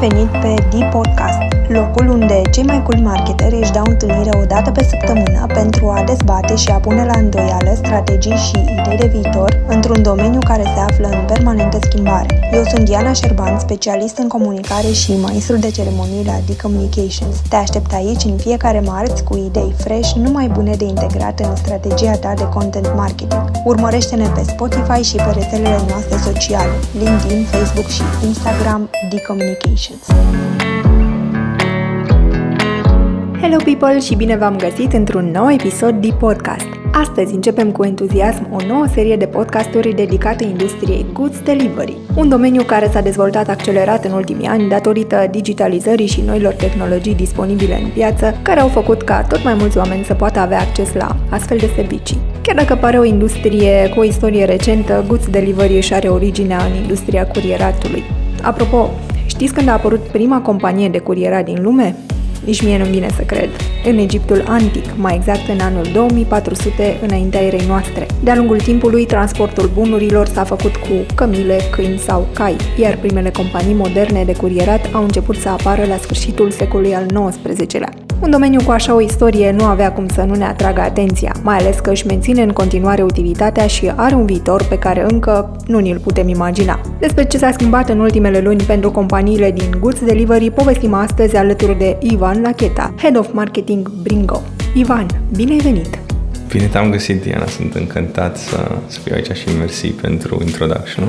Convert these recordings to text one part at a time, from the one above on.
venit pe D-Podcast, locul unde cei mai cool marketeri își dau întâlnire o dată pe săptămână pentru a dezbate și a pune la îndoială strategii și idei de viitor într-un domeniu care se află în permanentă schimbare. Eu sunt Diana Șerban, specialist în comunicare și maestru de ceremonii la D-Communications. Te aștept aici în fiecare marți cu idei fresh, numai bune de integrat în strategia ta de content marketing. Urmărește-ne pe Spotify și pe rețelele noastre sociale, LinkedIn, Facebook și Instagram D-Communications. Hello people și bine v-am găsit într-un nou episod de podcast. Astăzi începem cu entuziasm o nouă serie de podcasturi dedicate industriei Goods Delivery, un domeniu care s-a dezvoltat accelerat în ultimii ani datorită digitalizării și noilor tehnologii disponibile în piață, care au făcut ca tot mai mulți oameni să poată avea acces la astfel de servicii. Chiar dacă pare o industrie cu o istorie recentă, Goods Delivery își are originea în industria curieratului. Apropo, știți când a apărut prima companie de curierat din lume? Nici mie nu-mi vine să cred. În Egiptul antic, mai exact în anul 2400 înaintea erei noastre. De-a lungul timpului, transportul bunurilor s-a făcut cu cămile, câini sau cai, iar primele companii moderne de curierat au început să apară la sfârșitul secolului al XIX-lea. Un domeniu cu așa o istorie nu avea cum să nu ne atragă atenția, mai ales că își menține în continuare utilitatea și are un viitor pe care încă nu ni-l putem imagina. Despre ce s-a schimbat în ultimele luni pentru companiile din Goods Delivery povestim astăzi alături de Ivan Lacheta, Head of Marketing Bringo. Ivan, bine ai venit! Bine te-am găsit, Diana. Sunt încântat să, să fiu aici și mersi pentru introduction.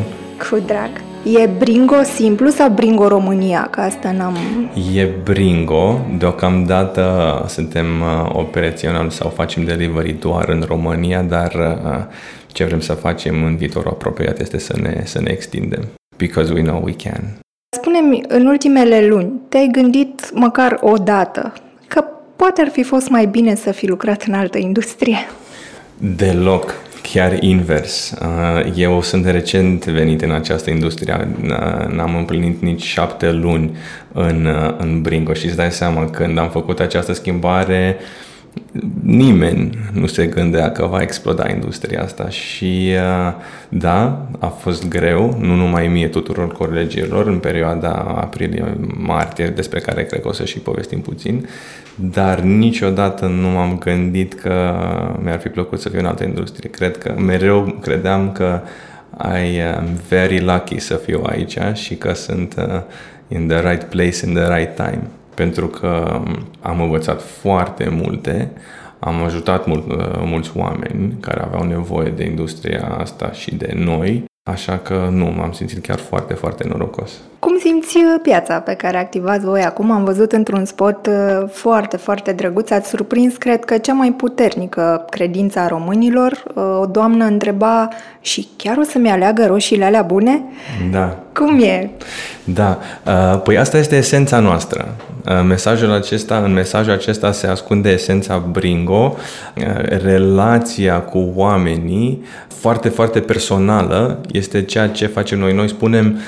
Cu drag! E Bringo simplu sau Bringo România? Că asta n-am... E Bringo. Deocamdată suntem uh, operațional sau facem delivery doar în România, dar uh, ce vrem să facem în viitorul apropiat este să ne, să ne extindem. Because we know we can. Spune-mi, în ultimele luni, te-ai gândit măcar o dată că poate ar fi fost mai bine să fi lucrat în altă industrie? Deloc chiar invers. Uh, eu sunt recent venit în această industrie, uh, n-am împlinit nici șapte luni în, uh, în Bringo și îți dai seama, când am făcut această schimbare, nimeni nu se gândea că va exploda industria asta și da, a fost greu, nu numai mie, tuturor colegilor în perioada aprilie-martie, despre care cred că o să și povestim puțin, dar niciodată nu m-am gândit că mi-ar fi plăcut să fiu în altă industrie. Cred că mereu credeam că I am very lucky să fiu aici și că sunt uh, in the right place in the right time. Pentru că um, am învățat foarte multe, am ajutat mult, uh, mulți oameni care aveau nevoie de industria asta și de noi, așa că nu, m-am simțit chiar foarte, foarte norocos. Cum simți uh, piața pe care activați voi acum? Am văzut într-un spot uh, foarte, foarte drăguț. Ați surprins, cred că, cea mai puternică credință a românilor. Uh, o doamnă întreba și chiar o să-mi aleagă roșiile alea bune? Da. Cum e? Da. Păi asta este esența noastră. Mesajul acesta, în mesajul acesta se ascunde esența Bringo, relația cu oamenii, foarte, foarte personală, este ceea ce facem noi. Noi spunem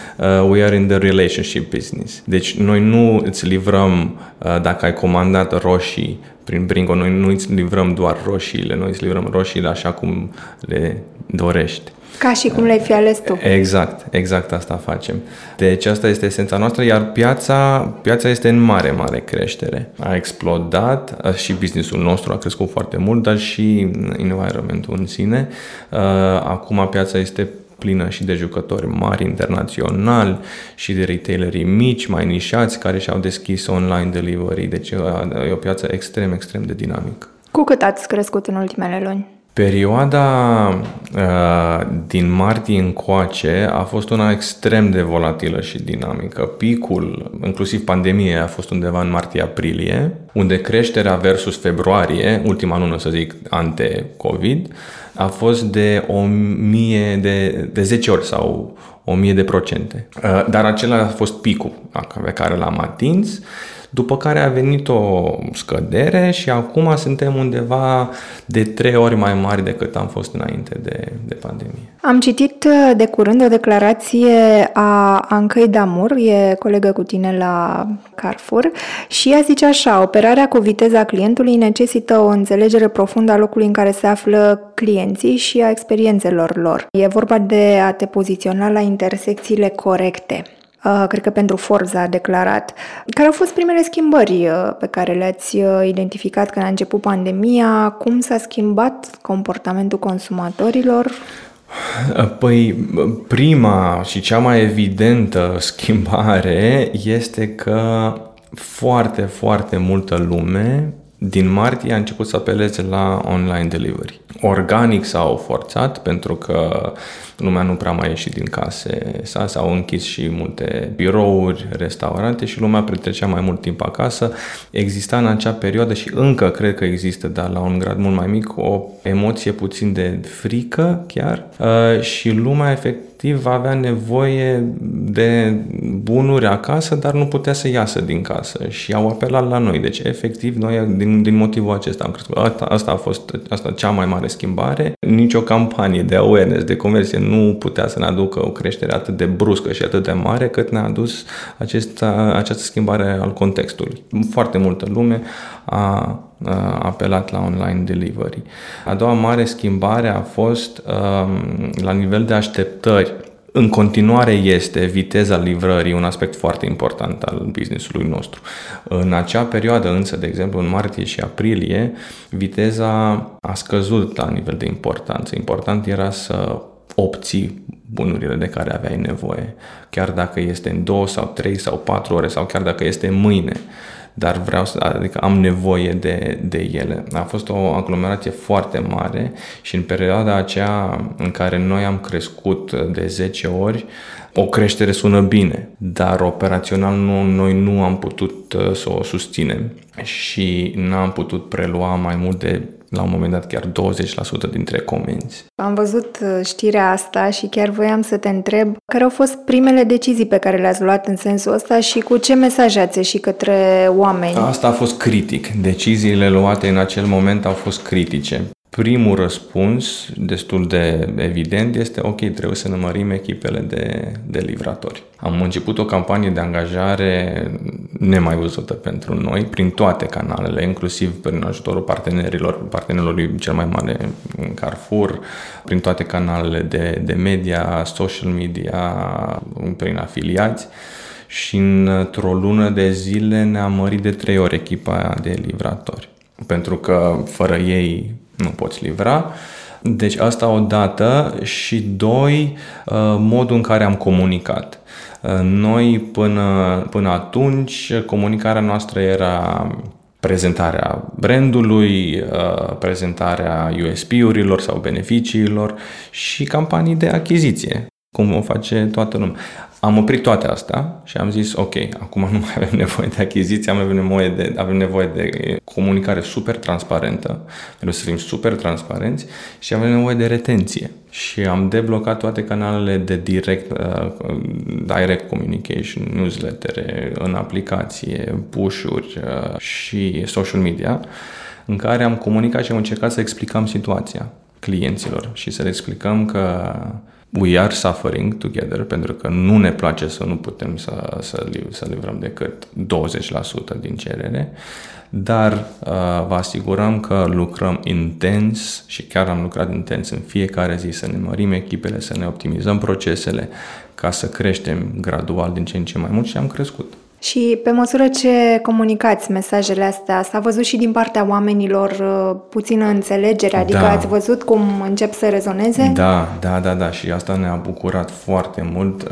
we are in the relationship business. Deci noi nu îți livrăm, uh, dacă ai comandat roșii prin Bringo, noi nu îți livrăm doar roșiile, noi îți livrăm roșiile așa cum le dorești. Ca și cum le-ai fi ales tu. Exact, exact asta facem. Deci asta este esența noastră, iar piața, piața este în mare, mare creștere. A explodat uh, și businessul nostru a crescut foarte mult, dar și environmentul în sine. Uh, acum piața este plină și de jucători mari internaționali și de retaileri mici, mai nișați, care și-au deschis online delivery. Deci e o piață extrem, extrem de dinamică. Cu cât ați crescut în ultimele luni? Perioada uh, din martie încoace a fost una extrem de volatilă și dinamică. Picul, inclusiv pandemie, a fost undeva în martie-aprilie, unde creșterea versus februarie, ultima lună să zic, ante-COVID, a fost de o mie de, de 10 ori sau o mie de procente. Uh, dar acela a fost picul pe care l-am atins după care a venit o scădere și acum suntem undeva de trei ori mai mari decât am fost înainte de, de pandemie. Am citit uh, de curând o declarație a Ancăi Damur, e colegă cu tine la Carrefour, și ea zice așa, operarea cu viteza clientului necesită o înțelegere profundă a locului în care se află clienții și a experiențelor lor. E vorba de a te poziționa la intersecțiile corecte. Uh, cred că pentru Forbes a declarat. Care au fost primele schimbări uh, pe care le-ați uh, identificat când a început pandemia? Cum s-a schimbat comportamentul consumatorilor? Păi, prima și cea mai evidentă schimbare este că foarte, foarte multă lume din martie a început să apeleze la online delivery. Organic s-au forțat pentru că lumea nu prea mai ieșit din case, s-au închis și multe birouri, restaurante și lumea petrecea mai mult timp acasă. Exista în acea perioadă și încă cred că există, dar la un grad mult mai mic, o emoție puțin de frică chiar uh, și lumea efectiv efectiv avea nevoie de bunuri acasă, dar nu putea să iasă din casă și au apelat la noi. Deci, efectiv, noi din, din motivul acesta am crescut. Asta, asta a fost asta cea mai mare schimbare. Nici o campanie de awareness, de conversie nu putea să ne aducă o creștere atât de bruscă și atât de mare cât ne-a adus acesta, această schimbare al contextului. Foarte multă lume a apelat la online delivery. A doua mare schimbare a fost um, la nivel de așteptări. În continuare este viteza livrării un aspect foarte important al businessului nostru. În acea perioadă însă, de exemplu în martie și aprilie, viteza a scăzut la nivel de importanță. Important era să obții bunurile de care aveai nevoie, chiar dacă este în două sau trei sau patru ore sau chiar dacă este mâine dar vreau să, adică am nevoie de, de ele. A fost o aglomerație foarte mare și în perioada aceea în care noi am crescut de 10 ori, o creștere sună bine, dar operațional nu, noi nu am putut uh, să o susținem și n-am putut prelua mai mult de la un moment dat chiar 20% dintre comenzi. Am văzut uh, știrea asta și chiar voiam să te întreb care au fost primele decizii pe care le-ați luat în sensul ăsta și cu ce mesaje ați ieșit către oameni? Asta a fost critic. Deciziile luate în acel moment au fost critice. Primul răspuns, destul de evident, este ok, trebuie să ne mărim echipele de, de livratori. Am început o campanie de angajare nemai văzută pentru noi, prin toate canalele, inclusiv prin ajutorul partenerilor, partenerilor cel mai mare Carrefour, prin toate canalele de, de media, social media, prin afiliați și într-o lună de zile ne-a mărit de trei ori echipa de livratori. Pentru că fără ei nu poți livra. Deci asta o dată și doi, uh, modul în care am comunicat. Uh, noi până, până atunci comunicarea noastră era prezentarea brandului, uh, prezentarea USP-urilor sau beneficiilor și campanii de achiziție, cum o face toată lumea. Am oprit toate astea și am zis, ok, acum nu mai avem nevoie de achiziție, avem nevoie de, avem nevoie de comunicare super transparentă, pentru să fim super transparenți și avem nevoie de retenție. Și am deblocat toate canalele de direct, uh, direct communication, newslettere, în aplicație, push-uri uh, și social media, în care am comunicat și am încercat să explicăm situația clienților și să le explicăm că we are suffering together, pentru că nu ne place să nu putem să, să, să livrăm decât 20% din cerere, dar uh, vă asigurăm că lucrăm intens și chiar am lucrat intens în fiecare zi să ne mărim echipele, să ne optimizăm procesele ca să creștem gradual din ce în ce mai mult și am crescut. Și pe măsură ce comunicați mesajele astea, s-a văzut și din partea oamenilor uh, puțină înțelegere, adică da. ați văzut cum încep să rezoneze? Da, da, da, da și asta ne-a bucurat foarte mult. Uh,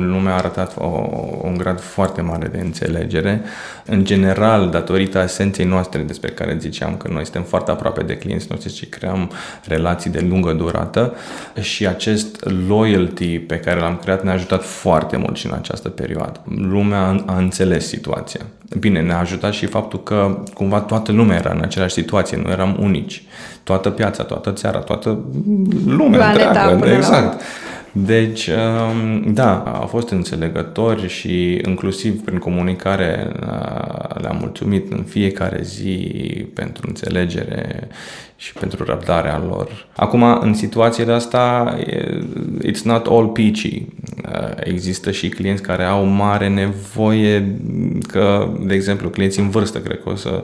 lumea a arătat o, un grad foarte mare de înțelegere. În general, datorită esenței noastre despre care ziceam că noi suntem foarte aproape de clienți noștri și creăm relații de lungă durată și acest loyalty pe care l-am creat ne-a ajutat foarte mult și în această perioadă. Lumea a înțeles situația. Bine, ne-a ajutat și faptul că cumva toată lumea era în aceeași situație, nu eram unici. Toată piața, toată țara, toată lumea întreagă. Exact. Deci, um, da, au fost înțelegători și inclusiv prin comunicare uh, le-am mulțumit în fiecare zi pentru înțelegere și pentru răbdarea lor. Acum, în situațiile asta, it's not all peachy. Uh, există și clienți care au mare nevoie, că, de exemplu, clienții în vârstă, cred că o să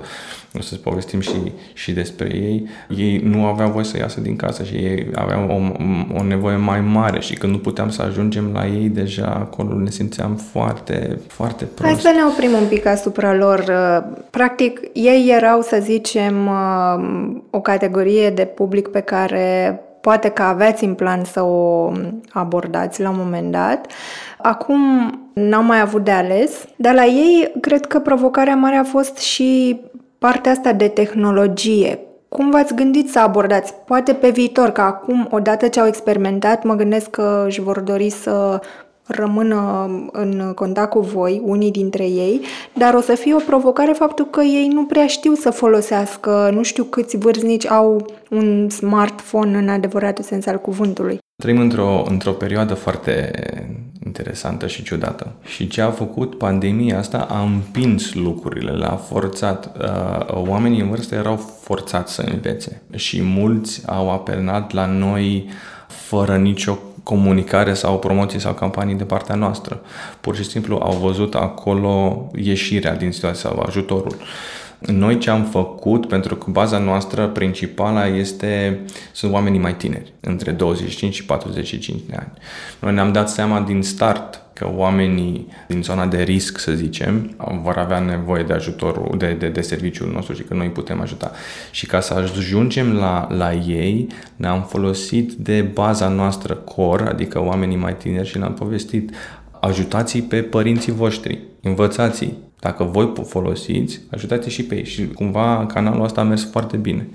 o să povestim și, și despre ei, ei nu aveau voie să iasă din casă și ei aveau o, o nevoie mai mare și când nu puteam să ajungem la ei, deja acolo ne simțeam foarte, foarte prost. Hai să ne oprim un pic asupra lor. Practic, ei erau, să zicem, o categorie de public pe care poate că aveți în plan să o abordați la un moment dat. Acum n-au mai avut de ales, dar la ei cred că provocarea mare a fost și partea asta de tehnologie, cum v-ați gândit să abordați? Poate pe viitor, că acum, odată ce au experimentat, mă gândesc că își vor dori să rămână în contact cu voi, unii dintre ei, dar o să fie o provocare faptul că ei nu prea știu să folosească, nu știu câți vârstnici au un smartphone în adevăratul sens al cuvântului. Trăim într-o, într-o perioadă foarte interesantă și ciudată. Și ce a făcut pandemia asta a împins lucrurile, l-a forțat. Uh, oamenii în vârstă erau forțați să învețe și mulți au apelat la noi fără nicio comunicare sau promoții sau campanii de partea noastră. Pur și simplu au văzut acolo ieșirea din situație sau ajutorul. Noi ce am făcut, pentru că baza noastră principală este, sunt oamenii mai tineri, între 25 și 45 de ani. Noi ne-am dat seama din start că oamenii din zona de risc, să zicem, vor avea nevoie de ajutorul, de, de, de serviciul nostru și că noi putem ajuta. Și ca să ajungem la, la ei, ne-am folosit de baza noastră core, adică oamenii mai tineri și ne-am povestit ajutați pe părinții voștri, învățați dacă voi folosiți, ajutați și pe ei. Și cumva canalul ăsta a mers foarte bine.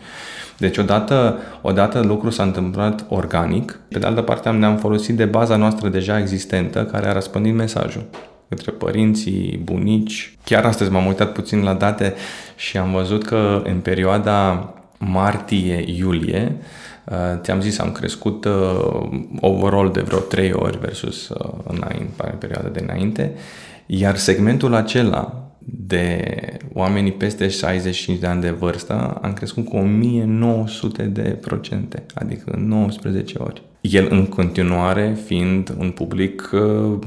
Deci odată, odată lucrul s-a întâmplat organic, pe de altă parte ne-am folosit de baza noastră deja existentă care a răspândit mesajul către părinții, bunici. Chiar astăzi m-am uitat puțin la date și am văzut că în perioada martie-iulie, uh, ți-am zis, am crescut uh, overall de vreo 3 ori versus uh, înainte, perioada de înainte iar segmentul acela de oamenii peste 65 de ani de vârstă am crescut cu 1900 de procente, adică 19 ori. El în continuare fiind un public uh,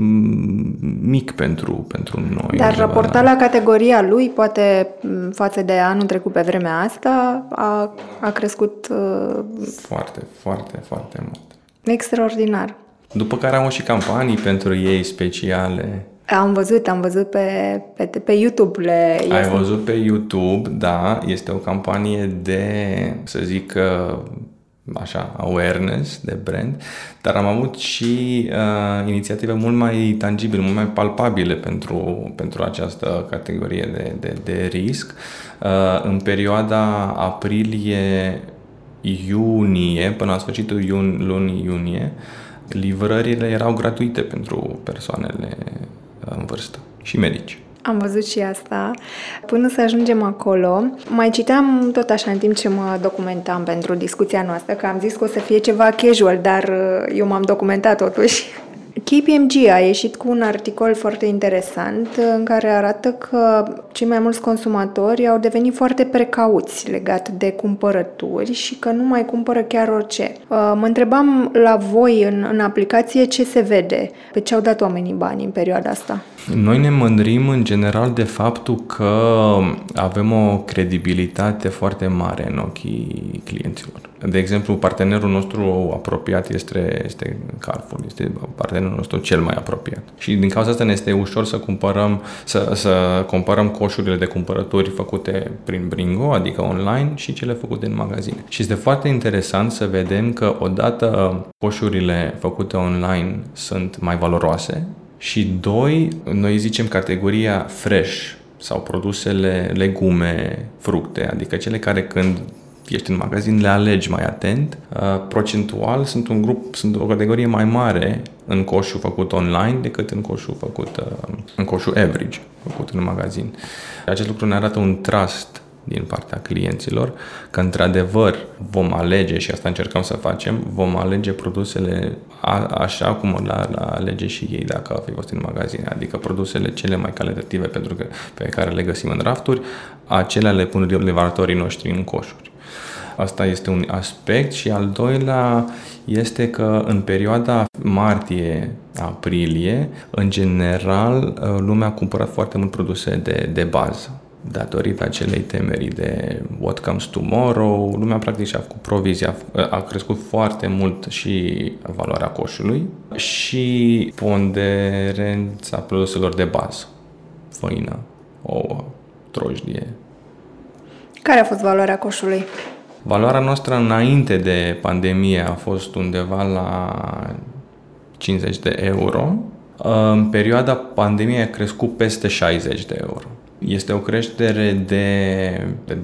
mic pentru, pentru noi. Dar raportat la categoria lui, poate față de anul trecut pe vremea asta, a, a crescut... Uh... Foarte, foarte, foarte mult. Extraordinar. După care am și campanii pentru ei speciale am văzut, am văzut pe, pe, pe YouTube. Le, Ai este... văzut pe YouTube, da, este o campanie de, să zic, așa, awareness de brand, dar am avut și uh, inițiative mult mai tangibile, mult mai palpabile pentru, pentru această categorie de, de, de risc. Uh, în perioada aprilie-iunie, până la sfârșitul iun, lunii iunie, livrările erau gratuite pentru persoanele în vârstă și medici. Am văzut și asta. Până să ajungem acolo, mai citeam tot așa în timp ce mă documentam pentru discuția noastră, că am zis că o să fie ceva casual, dar uh, eu m-am documentat totuși. KPMG a ieșit cu un articol foarte interesant în care arată că cei mai mulți consumatori au devenit foarte precauți legat de cumpărături și că nu mai cumpără chiar orice. Uh, mă întrebam la voi în, în aplicație ce se vede, pe ce au dat oamenii bani în perioada asta. Noi ne mândrim în general de faptul că avem o credibilitate foarte mare în ochii clienților. De exemplu, partenerul nostru apropiat este, este Carrefour, este partenerul nostru cel mai apropiat. Și din cauza asta ne este ușor să cumpărăm, să, să comparăm coșurile de cumpărături făcute prin Bringo, adică online, și cele făcute în magazine. Și este foarte interesant să vedem că odată coșurile făcute online sunt mai valoroase și doi, noi zicem categoria fresh sau produsele legume, fructe, adică cele care când ești în magazin le alegi mai atent. Uh, procentual sunt un grup, sunt o categorie mai mare în coșul făcut online decât în coșul făcut uh, în coșul average făcut în magazin. Acest lucru ne arată un trust din partea clienților, că într-adevăr vom alege, și asta încercăm să facem, vom alege produsele a, așa cum la, la alege și ei dacă au fi fost în magazine, adică produsele cele mai calitative pentru că, pe care le găsim în rafturi, acelea le pun livratorii noștri în coșuri. Asta este un aspect și al doilea este că în perioada martie-aprilie, în general, lumea a cumpărat foarte mult produse de, de bază datorită acelei temerii de what comes tomorrow, lumea practic și-a făcut provizia, a crescut foarte mult și valoarea coșului și ponderența produselor de bază, făină, ouă, trojdie. Care a fost valoarea coșului? Valoarea noastră înainte de pandemie a fost undeva la 50 de euro. În perioada pandemiei a crescut peste 60 de euro. Este o creștere de, de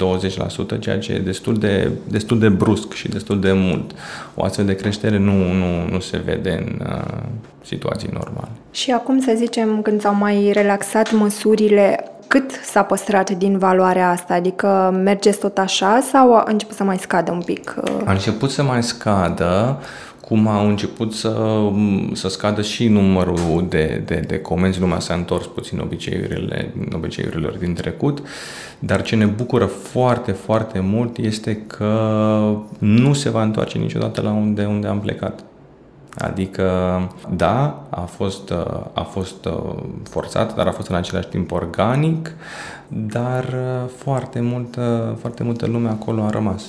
20%, ceea ce e destul de, destul de brusc și destul de mult. O astfel de creștere nu, nu, nu se vede în uh, situații normale. Și acum, să zicem, când s-au mai relaxat măsurile, cât s-a păstrat din valoarea asta? Adică mergeți tot așa sau a început să mai scadă un pic? Uh? A început să mai scadă cum au început să, să scadă și numărul de, de, de comenzi, lumea s-a întors puțin obiceiurile, obiceiurilor din trecut, dar ce ne bucură foarte, foarte mult este că nu se va întoarce niciodată la unde, unde am plecat. Adică, da, a fost, a fost forțat, dar a fost în același timp organic, dar foarte multă, foarte multă lume acolo a rămas.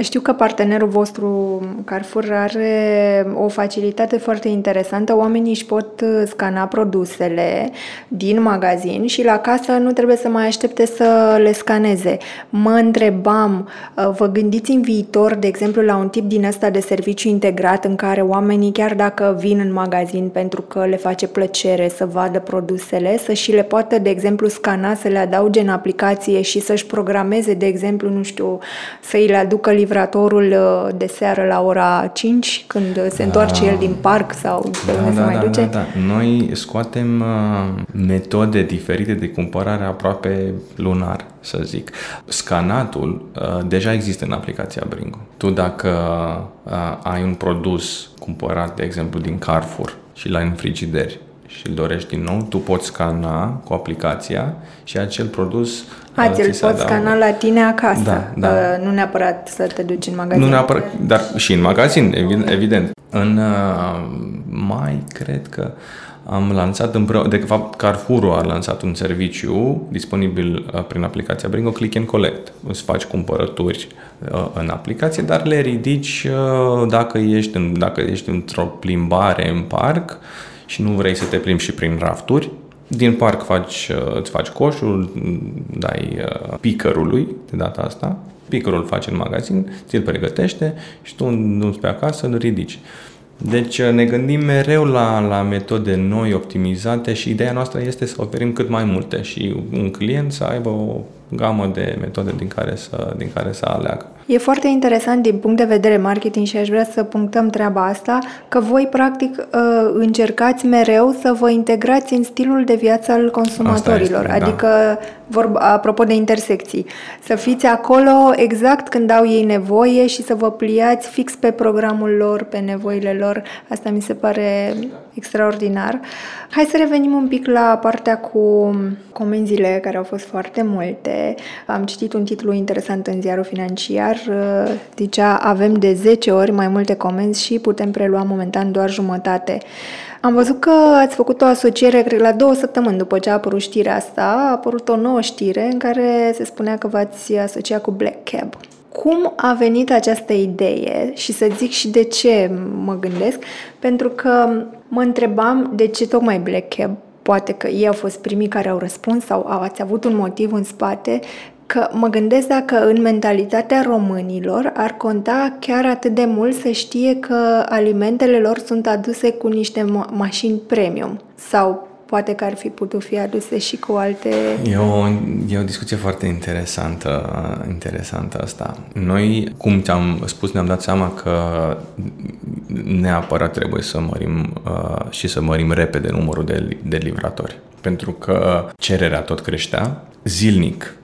Știu că partenerul vostru, Carrefour, are o facilitate foarte interesantă. Oamenii își pot uh, scana produsele din magazin și la casă nu trebuie să mai aștepte să le scaneze. Mă întrebam, uh, vă gândiți în viitor, de exemplu, la un tip din ăsta de serviciu integrat în care oamenii, chiar dacă vin în magazin pentru că le face plăcere să vadă produsele, să și le poată, de exemplu, scana, să le adauge în aplicație și să-și programeze, de exemplu, nu știu, să îi le aducă livratorul uh, de seară la ora 5 când se întoarce da. el din parc sau de da, unde da, se mai da, duce? Da, da. Noi scoatem uh, metode diferite de cumpărare aproape lunar, să zic. Scanatul uh, deja există în aplicația Bringo. Tu dacă uh, ai un produs cumpărat, de exemplu, din Carrefour și l-ai în frigider și îl dorești din nou, tu poți scana cu aplicația și acel produs A, ți-l poți scana la tine acasă, da, da. Uh, nu neapărat să te duci în magazin. Nu neapărat, dar și în magazin, evident. În uh, mai, cred că am lansat împreună, de fapt Carrefour a lansat un serviciu disponibil uh, prin aplicația Bringo Click and Collect. Îți faci cumpărături uh, în aplicație, dar le ridici uh, dacă ești, în, dacă ești într-o plimbare în parc și nu vrei să te plimbi și prin rafturi, din parc faci, uh, îți faci coșul, dai uh, picărului de data asta, picărul faci în magazin, ți-l pregătește și tu nu pe acasă îl ridici. Deci uh, ne gândim mereu la, la metode noi, optimizate și ideea noastră este să oferim cât mai multe și un client să aibă o gamă de metode din care să, din care să aleagă. E foarte interesant din punct de vedere marketing și aș vrea să punctăm treaba asta, că voi practic uh, încercați mereu să vă integrați în stilul de viață al consumatorilor. Este, da. adică, da. vorba, apropo de intersecții, să fiți acolo exact când au ei nevoie și să vă pliați fix pe programul lor, pe nevoile lor. Asta mi se pare extraordinar. Hai să revenim un pic la partea cu comenzile, care au fost foarte multe. Am citit un titlu interesant în ziarul financiar. Zicea, avem de 10 ori mai multe comenzi și putem prelua momentan doar jumătate. Am văzut că ați făcut o asociere, cred, la două săptămâni după ce a apărut știrea asta, a apărut o nouă știre în care se spunea că v-ați asociat cu Black Cab. Cum a venit această idee și să zic și de ce mă gândesc? Pentru că mă întrebam de ce tocmai Black Cab poate că ei au fost primii care au răspuns sau au, ați avut un motiv în spate, că mă gândesc dacă în mentalitatea românilor ar conta chiar atât de mult să știe că alimentele lor sunt aduse cu niște ma- mașini premium sau poate că ar fi putut fi aduse și cu alte... E o, e o discuție foarte interesantă, interesantă asta. Noi, cum ți-am spus, ne-am dat seama că neapărat trebuie să mărim uh, și să mărim repede numărul de, de livratori. Pentru că cererea tot creștea zilnic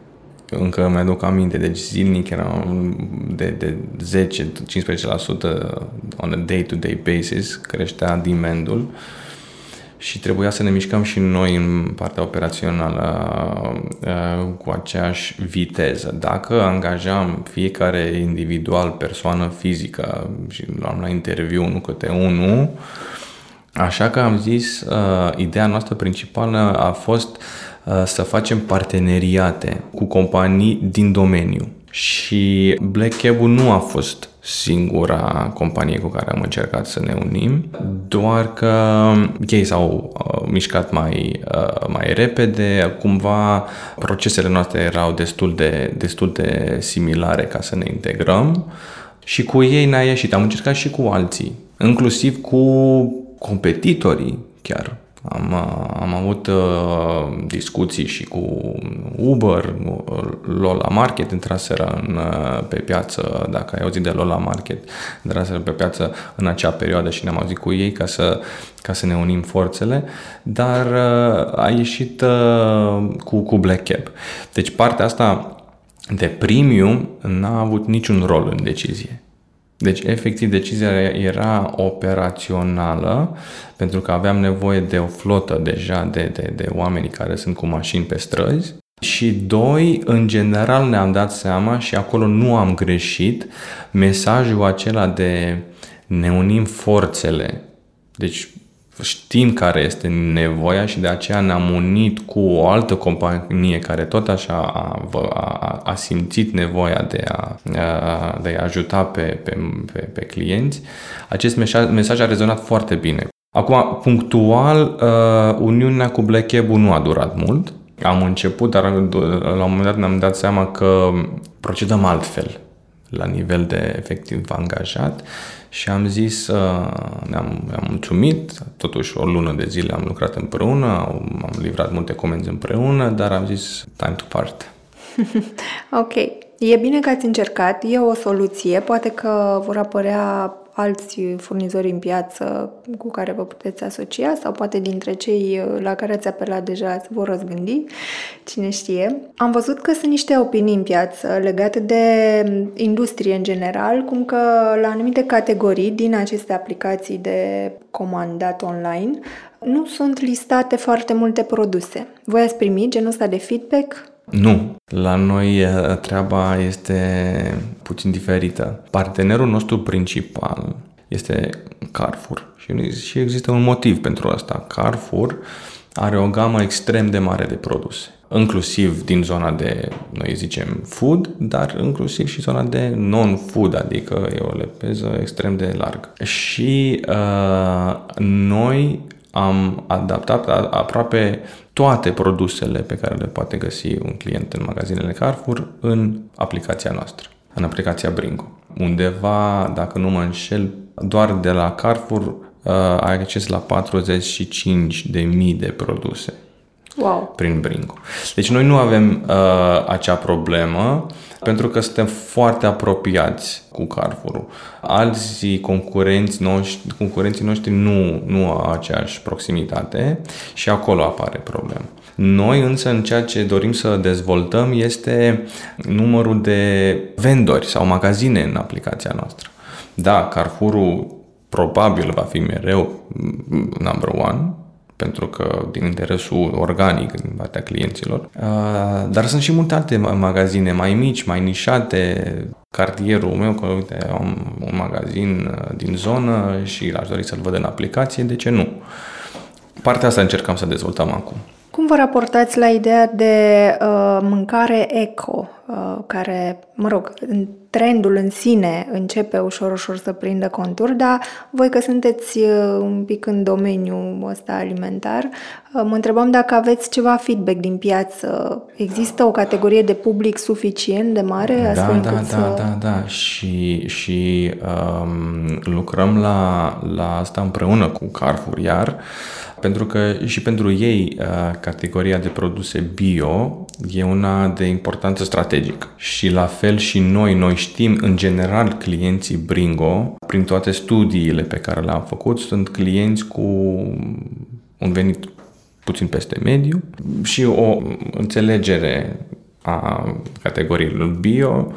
încă mi-aduc aminte, deci zilnic era de, de 10-15% on a day-to-day basis, creștea demand-ul și trebuia să ne mișcăm și noi în partea operațională uh, cu aceeași viteză. Dacă angajam fiecare individual, persoană fizică și luam la interviu nu câte unul, așa că am zis, uh, ideea noastră principală a fost să facem parteneriate cu companii din domeniu. Și Black cab nu a fost singura companie cu care am încercat să ne unim, doar că ei s-au uh, mișcat mai, uh, mai repede, cumva procesele noastre erau destul de, destul de similare ca să ne integrăm și cu ei n-a ieșit. Am încercat și cu alții, inclusiv cu competitorii chiar am, uh, am avut uh, discuții și cu Uber, Lola Market, intraseră în, uh, pe piață, dacă ai auzit de Lola Market, intraseră pe piață în acea perioadă și ne-am auzit cu ei ca să, ca să ne unim forțele, dar uh, a ieșit uh, cu, cu Black Cap. Deci partea asta de premium n-a avut niciun rol în decizie. Deci, efectiv, decizia era operațională pentru că aveam nevoie de o flotă deja de, de, de oameni care sunt cu mașini pe străzi. Și doi, în general ne-am dat seama și acolo nu am greșit, mesajul acela de ne unim forțele. Deci știm care este nevoia și de aceea ne-am unit cu o altă companie care tot așa a, a, a simțit nevoia de a, de a ajuta pe, pe, pe, pe clienți. Acest mesaj, mesaj a rezonat foarte bine. Acum, punctual, uh, uniunea cu Black cab nu a durat mult. Am început, dar la un moment dat ne-am dat seama că procedăm altfel la nivel de efectiv angajat și am zis, uh, ne-am, ne-am mulțumit, totuși o lună de zile am lucrat împreună, am livrat multe comenzi împreună, dar am zis, time to part. ok. E bine că ați încercat, e o soluție, poate că vor apărea alți furnizori în piață cu care vă puteți asocia sau poate dintre cei uh, la care ați apelat deja se vor răzgândi, cine știe. Am văzut că sunt niște opinii în piață legate de industrie în general, cum că la anumite categorii din aceste aplicații de comandat online nu sunt listate foarte multe produse. Voi ați primit genul ăsta de feedback? Nu. La noi eh, treaba este puțin diferită. Partenerul nostru principal este Carrefour și există un motiv pentru asta. Carrefour are o gamă extrem de mare de produse, inclusiv din zona de, noi zicem, food, dar inclusiv și zona de non-food, adică e o lepeză extrem de largă. Și uh, noi am adaptat aproape toate produsele pe care le poate găsi un client în magazinele Carrefour în aplicația noastră, în aplicația Bringo. Undeva, dacă nu mă înșel, doar de la Carrefour uh, ai acces la 45 de mii de produse wow. prin Bringo. Deci noi nu avem uh, acea problemă pentru că suntem foarte apropiați cu Carrefour. Alții concurenți noștri, concurenții noștri nu, nu au aceeași proximitate și acolo apare problema. Noi însă în ceea ce dorim să dezvoltăm este numărul de vendori sau magazine în aplicația noastră. Da, Carrefour probabil va fi mereu number one, pentru că din interesul organic din partea clienților. Uh, dar sunt și multe alte magazine mai mici, mai nișate. Cartierul meu, că uite, am un magazin uh, din zonă și aș dori să-l văd în aplicație, de ce nu? Partea asta încercăm să dezvoltăm acum. Cum vă raportați la ideea de uh, mâncare eco, uh, care, mă rog, trendul în sine începe ușor, ușor să prindă contur, dar voi că sunteți uh, un pic în domeniul ăsta alimentar, uh, mă întrebam dacă aveți ceva feedback din piață. Există o categorie de public suficient de mare? Da, da, da, să... da, da. Și, și um, lucrăm la, la asta împreună cu Carrefour, iar pentru că și pentru ei uh, categoria de produse bio e una de importanță strategică. Și la fel și noi, noi știm în general clienții Bringo, prin toate studiile pe care le-am făcut, sunt clienți cu un venit puțin peste mediu și o înțelegere a categoriilor bio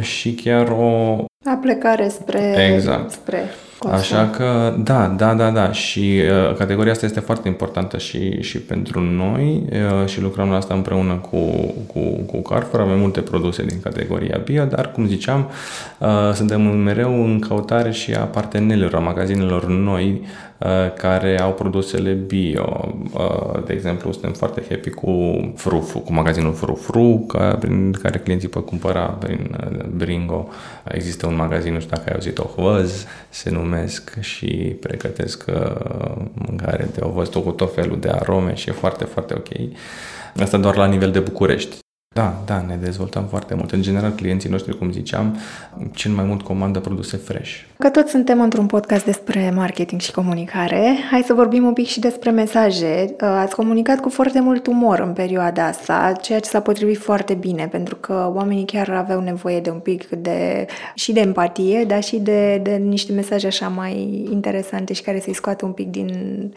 și chiar o... A plecare spre... Exact. spre consum. Așa că, da, da, da, da. Și uh, categoria asta este foarte importantă și, și pentru noi uh, și lucrăm la asta împreună cu, cu, cu Carrefour. Avem multe produse din categoria bio, dar, cum ziceam, uh, suntem mereu în căutare și a partenerilor, a magazinelor noi Uh, care au produsele bio. Uh, de exemplu, suntem foarte happy cu Frufru, cu magazinul Frufru, prin care clienții pot cumpăra prin uh, Bringo. Există un magazin, nu știu dacă ai auzit, Ohvăz, se numesc și pregătesc mâncare de ovăz cu tot felul de arome și e foarte, foarte ok. Asta doar la nivel de București. Da, da, ne dezvoltăm foarte mult. În general, clienții noștri, cum ziceam, cel mai mult comandă produse fresh. Că tot suntem într-un podcast despre marketing și comunicare, hai să vorbim un pic și despre mesaje. Uh, ați comunicat cu foarte mult umor în perioada asta, ceea ce s-a potrivit foarte bine, pentru că oamenii chiar aveau nevoie de un pic de și de empatie, dar și de, de niște mesaje așa mai interesante și care să-i scoată un pic din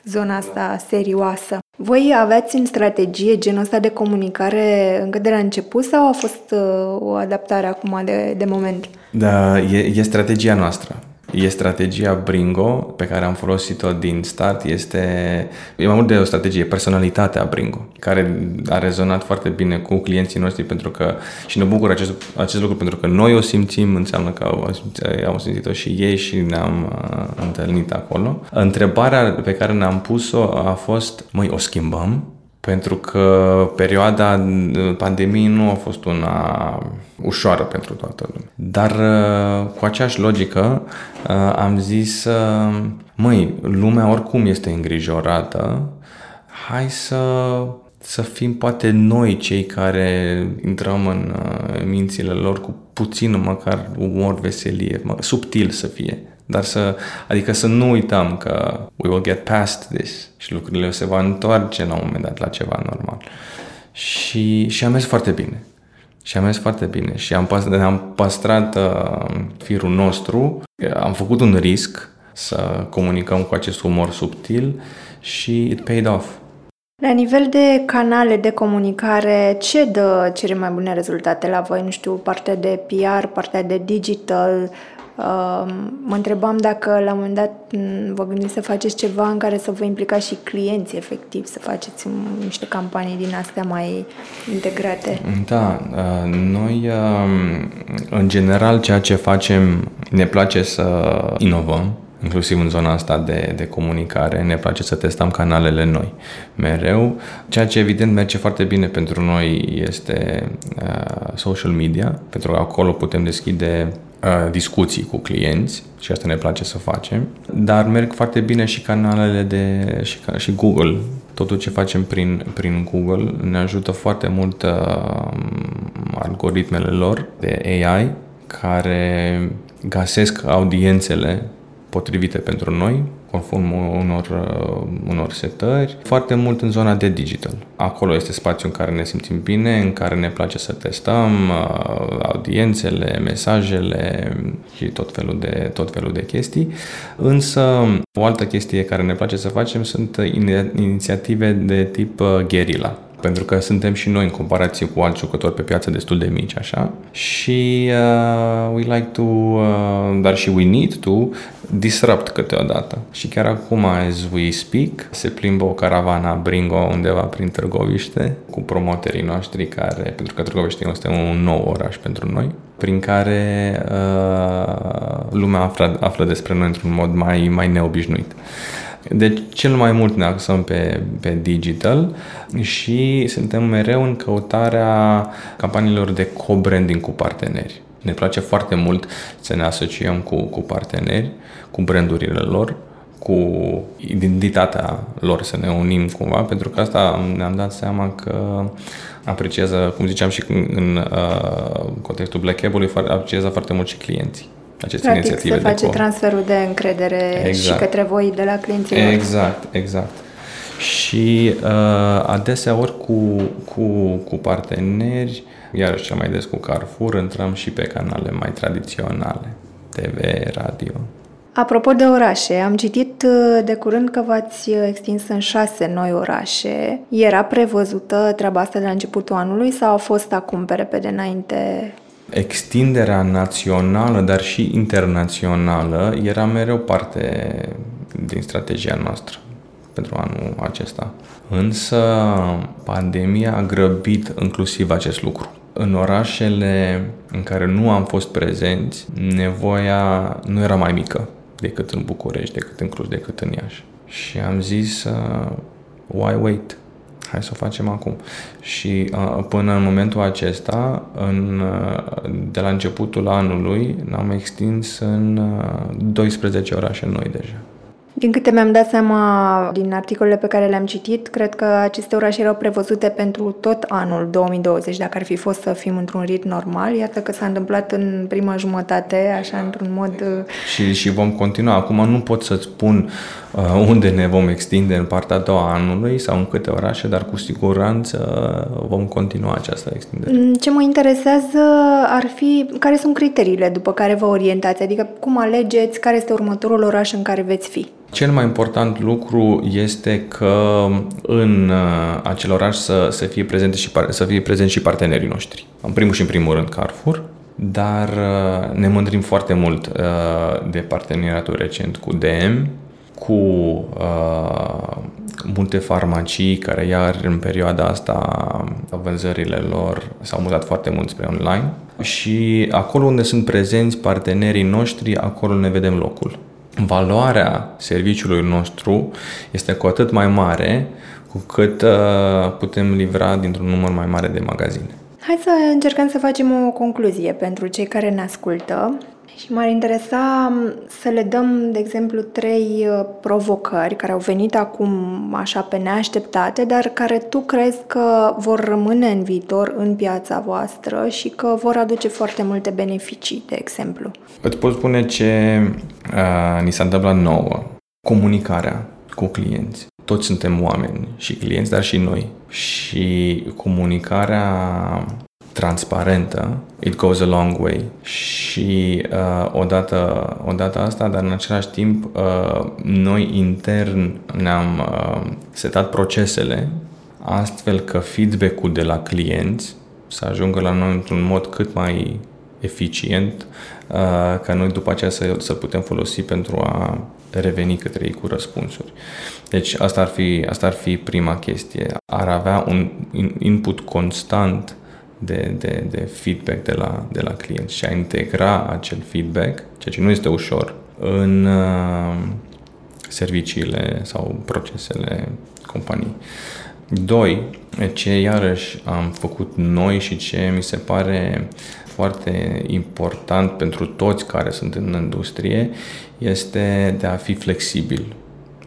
zona asta serioasă. Voi aveți în strategie genul ăsta de comunicare încă de la început sau a fost uh, o adaptare acum de, de moment? Da, e, e strategia noastră e strategia Bringo pe care am folosit-o din start. Este, e mai mult de o strategie, personalitatea Bringo, care a rezonat foarte bine cu clienții noștri pentru că și ne bucură acest, acest lucru pentru că noi o simțim, înseamnă că au, au simțit-o și ei și ne-am uh, întâlnit acolo. Întrebarea pe care ne-am pus-o a fost, măi, o schimbăm? Pentru că perioada pandemiei nu a fost una ușoară pentru toată lumea. Dar uh, cu aceeași logică uh, am zis, uh, măi, lumea oricum este îngrijorată, hai să să fim poate noi cei care intrăm în mințile lor cu puțin măcar umor, veselie, subtil să fie. Dar să, adică să nu uităm că we will get past this și lucrurile se va întoarce la un moment dat la ceva normal. Și, și am mers foarte bine. Și am mers foarte bine și am, păstrat, am păstrat uh, firul nostru, am făcut un risc să comunicăm cu acest umor subtil și it paid off. La nivel de canale de comunicare, ce dă cele mai bune rezultate la voi? Nu știu, partea de PR, partea de digital, Mă întrebam dacă la un moment dat vă gândiți să faceți ceva în care să vă implicați și clienții efectiv, să faceți niște campanii din astea mai integrate. Da, noi în general ceea ce facem ne place să inovăm, inclusiv în zona asta de, de comunicare, ne place să testăm canalele noi mereu. Ceea ce evident merge foarte bine pentru noi este uh, social media, pentru că acolo putem deschide discuții cu clienți și asta ne place să facem, dar merg foarte bine și canalele de și, și Google. Totul ce facem prin, prin Google ne ajută foarte mult uh, algoritmele lor de AI care găsesc audiențele potrivite pentru noi conform unor, uh, unor setări, foarte mult în zona de digital. Acolo este spațiul în care ne simțim bine, în care ne place să testăm uh, audiențele, mesajele și tot felul de, tot felul de chestii. Însă, o altă chestie care ne place să facem sunt inițiative de tip uh, guerilla pentru că suntem și noi în comparație cu alți jucători pe piață destul de mici, așa. Și uh, we like to, uh, dar și we need to disrupt câteodată. Și chiar acum, as we speak, se plimbă o caravana Bringo undeva prin Târgoviște cu promoterii noștri care, pentru că Târgoviște este un nou oraș pentru noi, prin care uh, lumea află, află despre noi într-un mod mai, mai neobișnuit. Deci cel mai mult ne axăm pe, pe digital și suntem mereu în căutarea campaniilor de co-branding cu parteneri. Ne place foarte mult să ne asociem cu, cu parteneri, cu brandurile lor, cu identitatea lor, să ne unim cumva, pentru că asta ne-am dat seama că apreciază, cum ziceam și în, în uh, contextul Black Cable-ului, apreciază foarte mult și clienții aceste Practic, inițiative. se face de transferul de încredere exact. și către voi de la clienții Exact, exact. Și uh, adesea ori cu, cu, cu parteneri, iarăși cel mai des cu Carrefour, intrăm și pe canale mai tradiționale, TV, radio. Apropo de orașe, am citit uh, de curând că v-ați uh, extins în șase noi orașe. Era prevăzută treaba asta de la începutul anului sau a fost acum pe repede înainte extinderea națională, dar și internațională era mereu parte din strategia noastră pentru anul acesta. Însă pandemia a grăbit inclusiv acest lucru. În orașele în care nu am fost prezenți, nevoia nu era mai mică decât în București, decât în Cluj, decât în Iași. Și am zis, uh, why wait? Hai să o facem acum. Și uh, până în momentul acesta, în, uh, de la începutul anului, ne-am extins în uh, 12 orașe noi deja. Din câte mi-am dat seama din articolele pe care le-am citit, cred că aceste orașe erau prevăzute pentru tot anul 2020, dacă ar fi fost să fim într-un ritm normal. Iată că s-a întâmplat în prima jumătate, așa, într-un mod... Uh, și, și vom continua. Acum nu pot să-ți spun uh, unde ne vom extinde în partea a doua anului sau în câte orașe, dar cu siguranță vom continua această extindere. Mm, ce mă interesează ar fi care sunt criteriile după care vă orientați, adică cum alegeți care este următorul oraș în care veți fi. Cel mai important lucru este că în uh, acel oraș să, să, fie prezente și, să fie prezenți și partenerii noștri. În primul și în primul rând Carrefour, dar uh, ne mândrim foarte mult uh, de parteneriatul recent cu DM, cu uh, multe farmacii care iar în perioada asta vânzările lor s-au mutat foarte mult spre online și acolo unde sunt prezenți partenerii noștri, acolo ne vedem locul valoarea serviciului nostru este cu atât mai mare cu cât uh, putem livra dintr-un număr mai mare de magazine. Hai să încercăm să facem o concluzie pentru cei care ne ascultă și m-ar interesa să le dăm, de exemplu, trei uh, provocări care au venit acum așa pe neașteptate, dar care tu crezi că vor rămâne în viitor în piața voastră și că vor aduce foarte multe beneficii, de exemplu. Îți pot spune ce uh, ni s-a întâmplat nouă. Comunicarea cu clienți. Toți suntem oameni și clienți, dar și noi. Și comunicarea transparentă, it goes a long way. Și uh, odată, odată asta, dar în același timp, uh, noi intern ne-am uh, setat procesele astfel că feedback-ul de la clienți să ajungă la noi într-un mod cât mai eficient, uh, ca noi după aceea să, să putem folosi pentru a reveni către ei cu răspunsuri. Deci asta ar fi, asta ar fi prima chestie. Ar avea un input constant de, de, de feedback de la, de la client și a integra acel feedback, ceea ce nu este ușor, în uh, serviciile sau procesele companiei. Doi, ce iarăși am făcut noi și ce mi se pare foarte important pentru toți care sunt în industrie este de a fi flexibil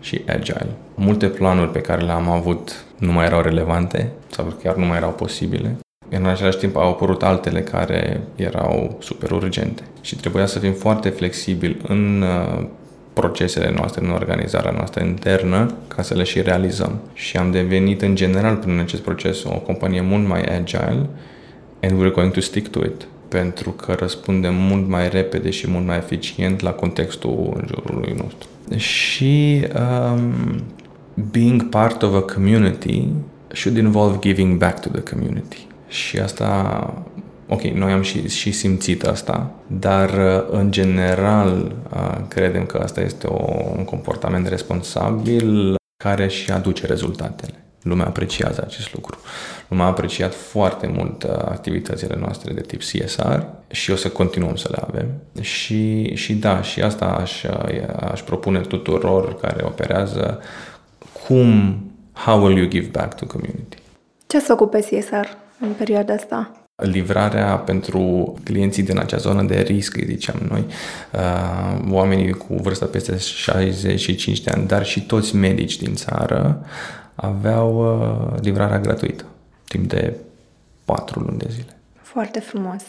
și agile. Multe planuri pe care le-am avut nu mai erau relevante sau chiar nu mai erau posibile în același timp au apărut altele care erau super urgente și trebuia să fim foarte flexibili în uh, procesele noastre, în organizarea noastră internă, ca să le și realizăm. Și am devenit, în general, prin acest proces, o companie mult mai agile and we're going to stick to it pentru că răspundem mult mai repede și mult mai eficient la contextul în jurul nostru. Și um, being part of a community should involve giving back to the community. Și asta, ok, noi am și, și simțit asta, dar în general credem că asta este o, un comportament responsabil care și aduce rezultatele. Lumea apreciază acest lucru. Lumea a apreciat foarte mult activitățile noastre de tip CSR și o să continuăm să le avem. Și, și da, și asta aș, aș propune tuturor care operează cum, how will you give back to community? Ce ați făcut pe CSR? În perioada asta? Livrarea pentru clienții din acea zonă de risc, ziceam noi, uh, oamenii cu vârstă peste 65 de ani, dar și toți medici din țară aveau uh, livrarea gratuită timp de 4 luni de zile. Foarte frumos.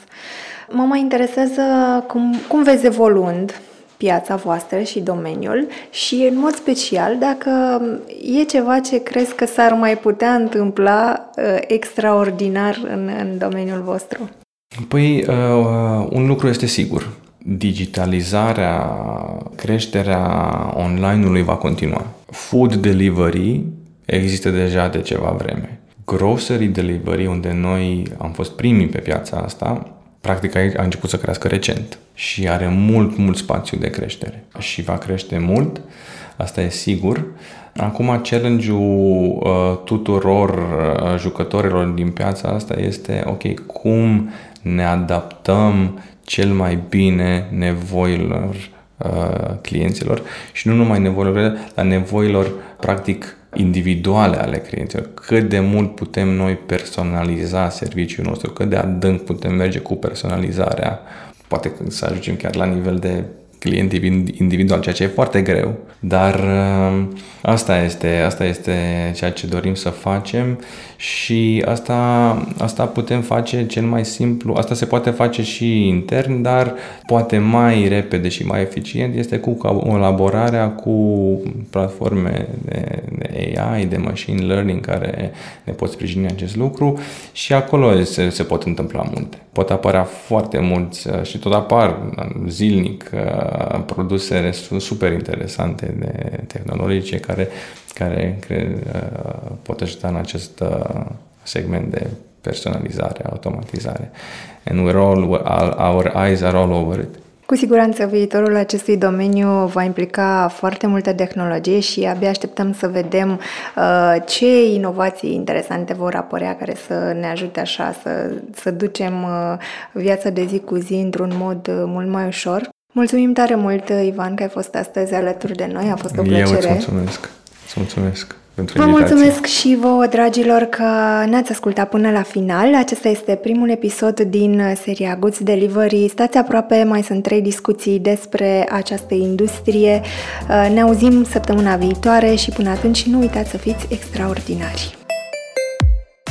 Mă mai interesează cum, cum vezi evoluând piața voastră și domeniul și în mod special dacă e ceva ce crezi că s-ar mai putea întâmpla uh, extraordinar în, în domeniul vostru. Păi, uh, un lucru este sigur. Digitalizarea, creșterea online-ului va continua. Food delivery există deja de ceva vreme. Grocery delivery, unde noi am fost primii pe piața asta, Practic aici a început să crească recent și are mult, mult spațiu de creștere și va crește mult, asta e sigur. Acum challenge-ul uh, tuturor uh, jucătorilor din piața asta este, ok, cum ne adaptăm cel mai bine nevoilor uh, clienților și nu numai nevoilor, dar nevoilor practic individuale ale clienților, cât de mult putem noi personaliza serviciul nostru, cât de adânc putem merge cu personalizarea, poate să ajungem chiar la nivel de client individual, ceea ce e foarte greu, dar uh, asta este, asta este ceea ce dorim să facem și asta, asta putem face cel mai simplu, asta se poate face și intern, dar poate mai repede și mai eficient este cu colaborarea cu platforme de, de AI, de machine learning care ne pot sprijini acest lucru și acolo se, se pot întâmpla multe. Pot apărea foarte mulți uh, și tot apar zilnic uh, produse super interesante de tehnologice care care cred, uh, pot ajuta în acest uh, segment de personalizare, automatizare. And we're all, our eyes are all over it. Cu siguranță viitorul acestui domeniu va implica foarte multă tehnologie și abia așteptăm să vedem uh, ce inovații interesante vor apărea care să ne ajute așa să, să ducem uh, viața de zi cu zi într-un mod uh, mult mai ușor. Mulțumim tare mult, Ivan, că ai fost astăzi alături de noi. A fost o plăcere. Eu îți mulțumesc. Îți mulțumesc pentru Vă invitație. mulțumesc și vouă, dragilor, că ne-ați ascultat până la final. Acesta este primul episod din seria Goods Delivery. Stați aproape, mai sunt trei discuții despre această industrie. Ne auzim săptămâna viitoare și până atunci nu uitați să fiți extraordinari.